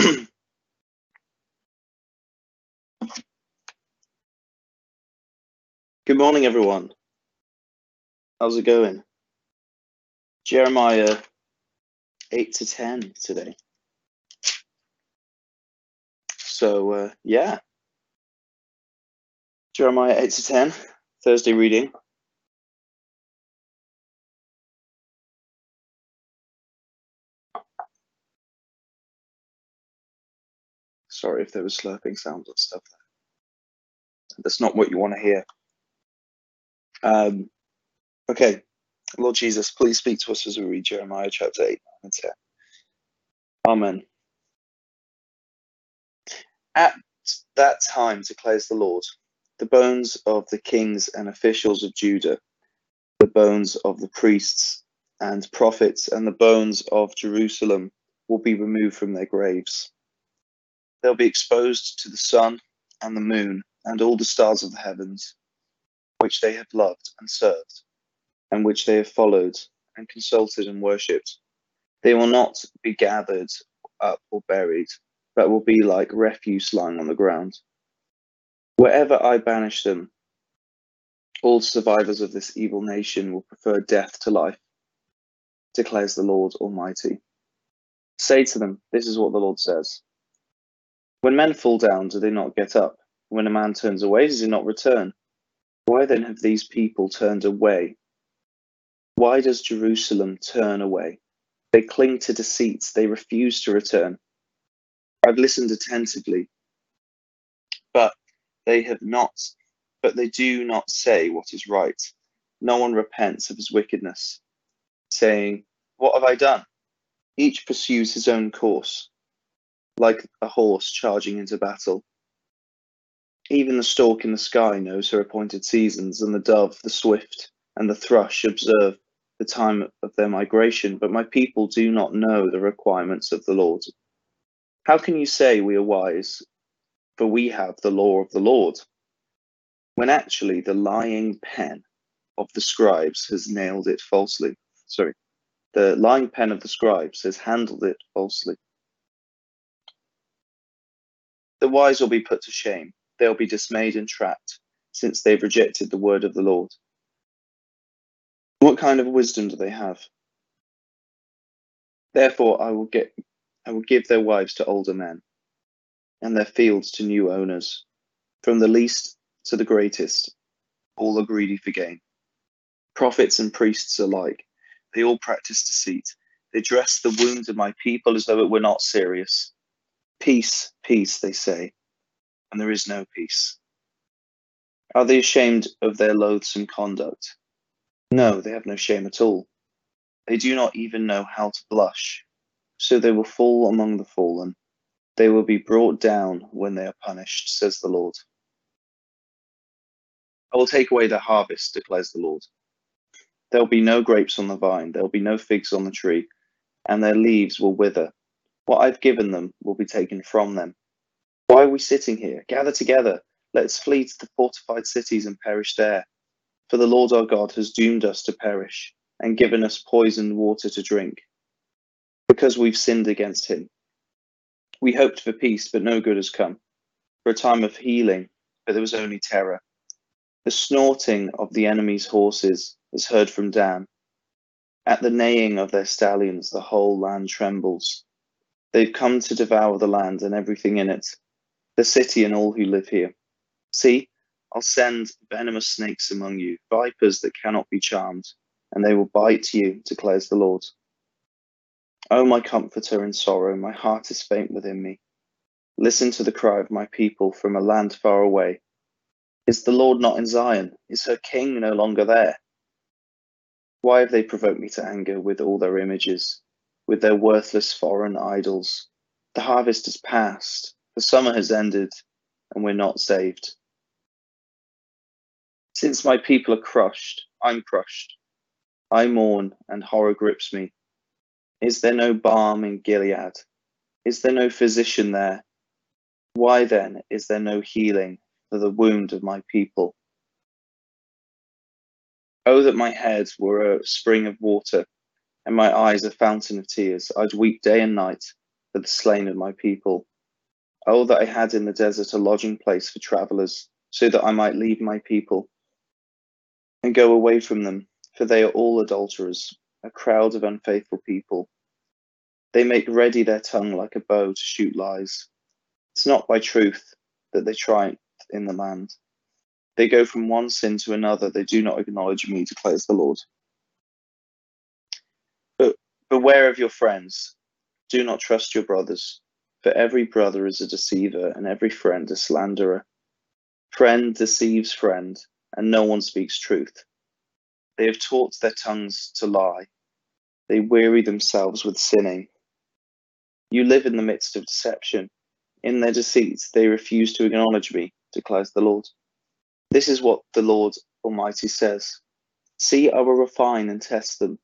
Good morning, everyone. How's it going? Jeremiah 8 to 10 today. So, uh, yeah. Jeremiah 8 to 10, Thursday reading. Sorry if there was slurping sounds and stuff. That's not what you want to hear. Um, okay, Lord Jesus, please speak to us as we read Jeremiah chapter 8 and 10. Amen. At that time, declares the Lord, the bones of the kings and officials of Judah, the bones of the priests and prophets, and the bones of Jerusalem will be removed from their graves. They'll be exposed to the sun and the moon and all the stars of the heavens, which they have loved and served, and which they have followed and consulted and worshipped. They will not be gathered up or buried, but will be like refuse lying on the ground. Wherever I banish them, all survivors of this evil nation will prefer death to life, declares the Lord Almighty. Say to them, This is what the Lord says. When men fall down, do they not get up? When a man turns away, does he not return? Why then have these people turned away? Why does Jerusalem turn away? They cling to deceits, they refuse to return. I've listened attentively, but they have not, but they do not say what is right. No one repents of his wickedness, saying, What have I done? Each pursues his own course, like a horse charging into battle. Even the stork in the sky knows her appointed seasons, and the dove, the swift, and the thrush observe the time of their migration, but my people do not know the requirements of the Lord. How can you say we are wise, for we have the law of the Lord, when actually the lying pen of the scribes has nailed it falsely? Sorry, the lying pen of the scribes has handled it falsely. The wise will be put to shame, they'll be dismayed and trapped, since they've rejected the word of the Lord. What kind of wisdom do they have? Therefore, I will get I will give their wives to older men, and their fields to new owners. From the least to the greatest, all are greedy for gain. Prophets and priests alike, they all practice deceit. They dress the wounds of my people as though it were not serious. Peace, peace, they say, and there is no peace. Are they ashamed of their loathsome conduct? No, they have no shame at all. They do not even know how to blush so they will fall among the fallen. They will be brought down when they are punished, says the Lord. I will take away their harvest, declares the Lord. There will be no grapes on the vine, there will be no figs on the tree, and their leaves will wither. What I've given them will be taken from them. Why are we sitting here? Gather together. Let's flee to the fortified cities and perish there. For the Lord our God has doomed us to perish and given us poisoned water to drink because we've sinned against him. We hoped for peace, but no good has come, for a time of healing, but there was only terror. The snorting of the enemy's horses is heard from Dan. At the neighing of their stallions, the whole land trembles. They've come to devour the land and everything in it, the city and all who live here. See, I'll send venomous snakes among you, vipers that cannot be charmed, and they will bite you, declares the Lord. O my comforter in sorrow, my heart is faint within me. Listen to the cry of my people from a land far away. Is the Lord not in Zion? Is her king no longer there? Why have they provoked me to anger with all their images, with their worthless foreign idols? The harvest is past, the summer has ended, and we're not saved. Since my people are crushed, I'm crushed. I mourn, and horror grips me. Is there no balm in Gilead? Is there no physician there? Why then is there no healing for the wound of my people? Oh, that my head were a spring of water and my eyes a fountain of tears. I'd weep day and night for the slain of my people. Oh, that I had in the desert a lodging place for travellers, so that I might leave my people and go away from them, for they are all adulterers, a crowd of unfaithful people. They make ready their tongue like a bow to shoot lies. It's not by truth that they triumph in the land. They go from one sin to another. They do not acknowledge me, declares the Lord. Beware of your friends. Do not trust your brothers, for every brother is a deceiver and every friend a slanderer. Friend deceives friend, and no one speaks truth. They have taught their tongues to lie. They weary themselves with sinning. You live in the midst of deception. In their deceits, they refuse to acknowledge me, declares the Lord. This is what the Lord Almighty says See, I will refine and test them.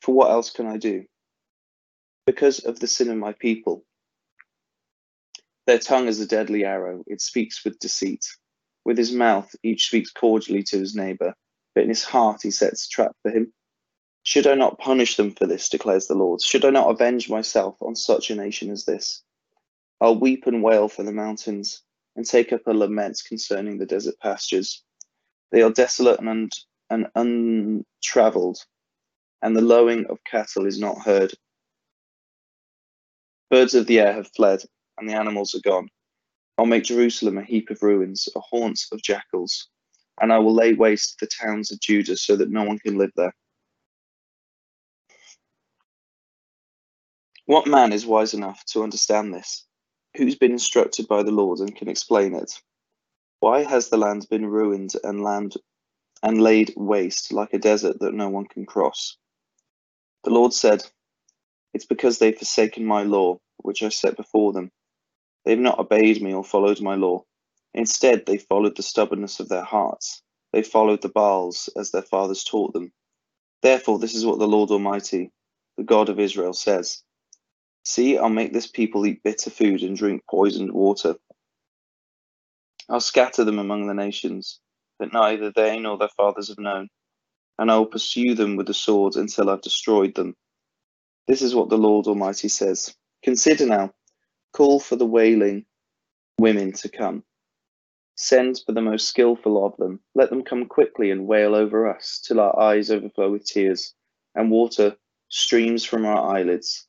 For what else can I do? Because of the sin of my people. Their tongue is a deadly arrow, it speaks with deceit. With his mouth, each speaks cordially to his neighbor, but in his heart he sets a trap for him. Should I not punish them for this, declares the Lord? Should I not avenge myself on such a nation as this? I'll weep and wail for the mountains and take up a lament concerning the desert pastures. They are desolate and, and untraveled, and the lowing of cattle is not heard. Birds of the air have fled, and the animals are gone. I'll make Jerusalem a heap of ruins, a haunt of jackals, and I will lay waste the towns of Judah so that no one can live there. What man is wise enough to understand this? Who's been instructed by the Lord and can explain it? Why has the land been ruined and land and laid waste like a desert that no one can cross? The Lord said, It's because they've forsaken my law, which I set before them. They've not obeyed me or followed my law. Instead, they followed the stubbornness of their hearts. They followed the Baals as their fathers taught them. Therefore, this is what the Lord Almighty, the God of Israel, says See, I'll make this people eat bitter food and drink poisoned water. I'll scatter them among the nations, that neither they nor their fathers have known, and I will pursue them with the sword until I've destroyed them. This is what the Lord Almighty says. Consider now, call for the wailing women to come. Send for the most skilful of them. Let them come quickly and wail over us till our eyes overflow with tears and water streams from our eyelids.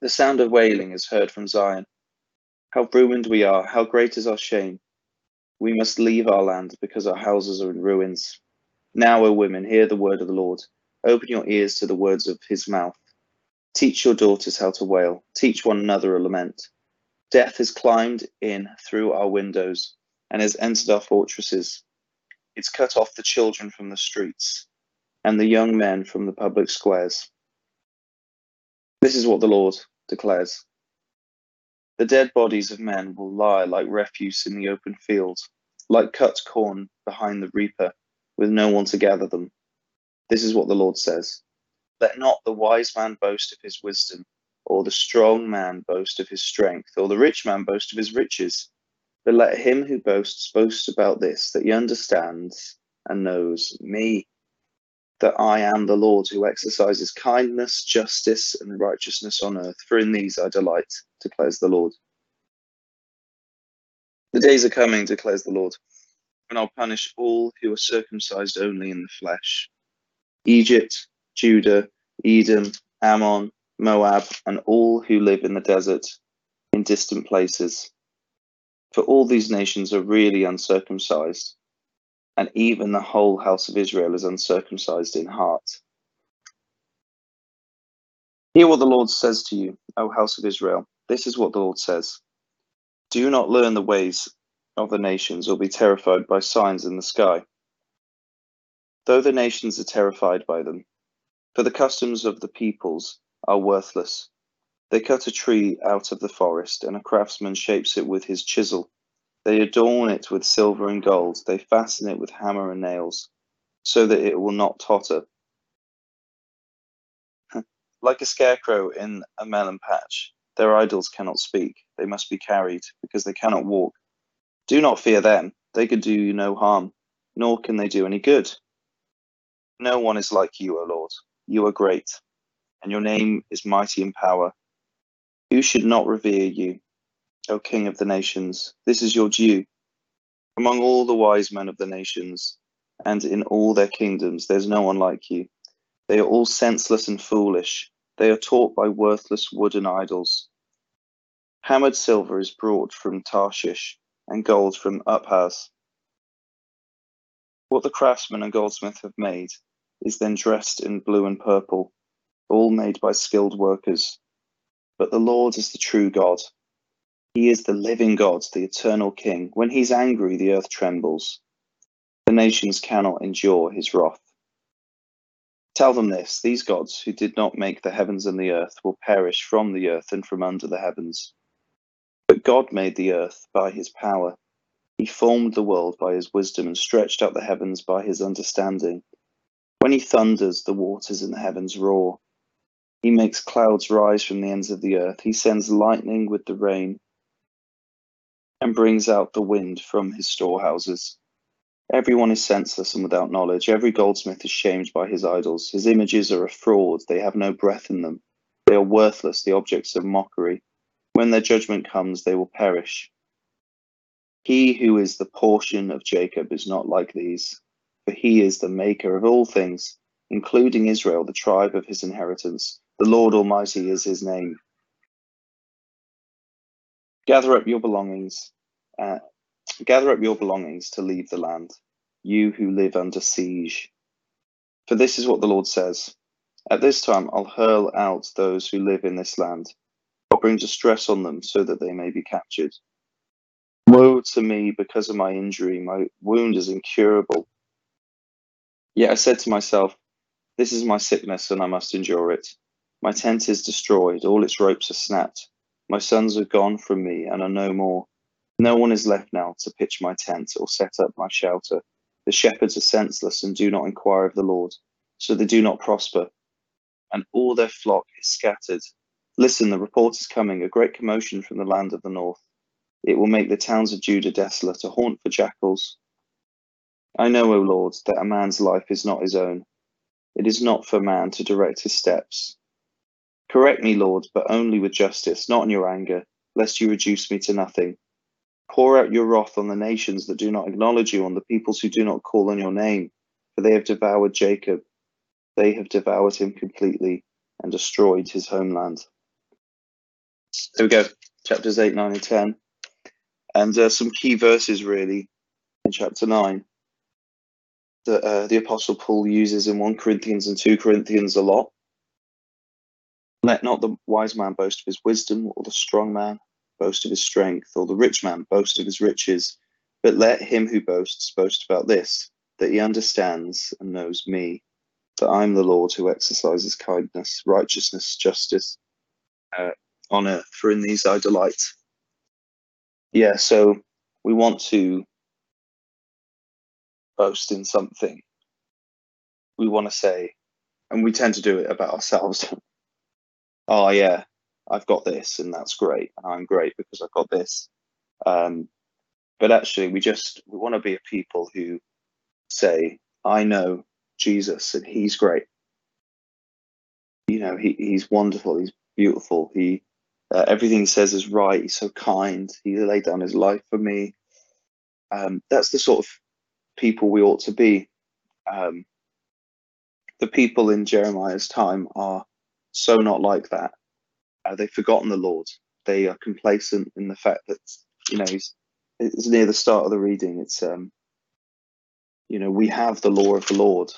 The sound of wailing is heard from Zion. How ruined we are, how great is our shame. We must leave our land because our houses are in ruins. Now, O women, hear the word of the Lord. Open your ears to the words of his mouth. Teach your daughters how to wail. Teach one another a lament. Death has climbed in through our windows and has entered our fortresses. It's cut off the children from the streets and the young men from the public squares. This is what the Lord declares. The dead bodies of men will lie like refuse in the open field, like cut corn behind the reaper, with no one to gather them. This is what the Lord says Let not the wise man boast of his wisdom, or the strong man boast of his strength, or the rich man boast of his riches. But let him who boasts boast about this, that he understands and knows me, that I am the Lord who exercises kindness, justice, and righteousness on earth, for in these I delight, declares the Lord. The days are coming, declares the Lord, when I'll punish all who are circumcised only in the flesh Egypt, Judah, Edom, Ammon, Moab, and all who live in the desert in distant places. For all these nations are really uncircumcised and even the whole house of Israel is uncircumcised in heart. Hear what the Lord says to you, O house of Israel. This is what the Lord says Do not learn the ways of the nations or be terrified by signs in the sky. Though the nations are terrified by them, for the customs of the peoples are worthless. They cut a tree out of the forest, and a craftsman shapes it with his chisel. They adorn it with silver and gold. They fasten it with hammer and nails, so that it will not totter. like a scarecrow in a melon patch, their idols cannot speak. They must be carried, because they cannot walk. Do not fear them. They can do you no harm, nor can they do any good. No one is like you, O Lord. You are great, and your name is mighty in power. Who should not revere you, O King of the nations? This is your due. Among all the wise men of the nations, and in all their kingdoms, there's no one like you. They are all senseless and foolish. They are taught by worthless wooden idols. Hammered silver is brought from Tarshish, and gold from Uphaz. What the craftsman and goldsmith have made is then dressed in blue and purple, all made by skilled workers. But the Lord is the true God. He is the living God, the eternal King. When he's angry, the earth trembles. The nations cannot endure his wrath. Tell them this these gods who did not make the heavens and the earth will perish from the earth and from under the heavens. But God made the earth by his power. He formed the world by his wisdom and stretched out the heavens by his understanding. When he thunders, the waters in the heavens roar. He makes clouds rise from the ends of the earth. He sends lightning with the rain and brings out the wind from his storehouses. Everyone is senseless and without knowledge. Every goldsmith is shamed by his idols. His images are a fraud. They have no breath in them. They are worthless, the objects of mockery. When their judgment comes, they will perish. He who is the portion of Jacob is not like these, for he is the maker of all things, including Israel, the tribe of his inheritance. The Lord Almighty is his name. Gather up your belongings, uh, gather up your belongings to leave the land, you who live under siege. For this is what the Lord says At this time I'll hurl out those who live in this land bring distress on them so that they may be captured. Woe to me because of my injury, my wound is incurable. Yet I said to myself, This is my sickness, and I must endure it. My tent is destroyed, all its ropes are snapped. My sons are gone from me and are no more. No one is left now to pitch my tent or set up my shelter. The shepherds are senseless and do not inquire of the Lord, so they do not prosper. And all their flock is scattered Listen, the report is coming, a great commotion from the land of the north. It will make the towns of Judah desolate, a haunt for jackals. I know, O Lord, that a man's life is not his own. It is not for man to direct his steps. Correct me, Lord, but only with justice, not in your anger, lest you reduce me to nothing. Pour out your wrath on the nations that do not acknowledge you, on the peoples who do not call on your name, for they have devoured Jacob. They have devoured him completely and destroyed his homeland. There we go, chapters 8, 9, and 10. And uh, some key verses, really, in chapter 9 that uh, the Apostle Paul uses in 1 Corinthians and 2 Corinthians a lot. Let not the wise man boast of his wisdom, or the strong man boast of his strength, or the rich man boast of his riches, but let him who boasts boast about this, that he understands and knows me, that I am the Lord who exercises kindness, righteousness, justice, uh, on earth, for in these I delight. Yeah, so we want to boast in something. We want to say, and we tend to do it about ourselves. oh, yeah, I've got this, and that's great, and I'm great because I've got this. Um, but actually, we just we want to be a people who say, I know Jesus, and He's great. You know, he, He's wonderful. He's beautiful. He uh, everything he says is right. He's so kind. He laid down his life for me. Um, that's the sort of people we ought to be. Um, the people in Jeremiah's time are so not like that. Uh, they've forgotten the Lord. They are complacent in the fact that you know it's near the start of the reading. It's um, you know we have the law of the Lord,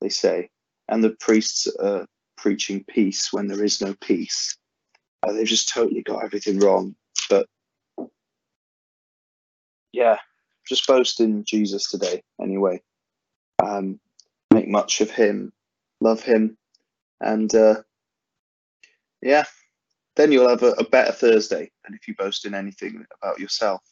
they say, and the priests are preaching peace when there is no peace. Uh, they've just totally got everything wrong. But yeah, just boast in Jesus today, anyway. Um, make much of Him, love Him, and uh, yeah, then you'll have a, a better Thursday than if you boast in anything about yourself.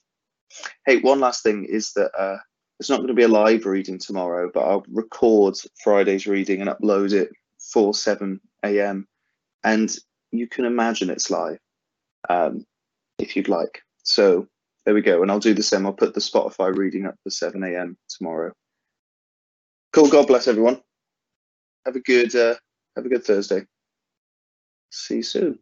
Hey, one last thing is that uh, it's not going to be a live reading tomorrow, but I'll record Friday's reading and upload it for 7 a.m. And you can imagine it's live um, if you'd like. So there we go. And I'll do the same. I'll put the Spotify reading up for 7 a.m. tomorrow. Cool. God bless everyone. Have a good uh, have a good Thursday. See you soon.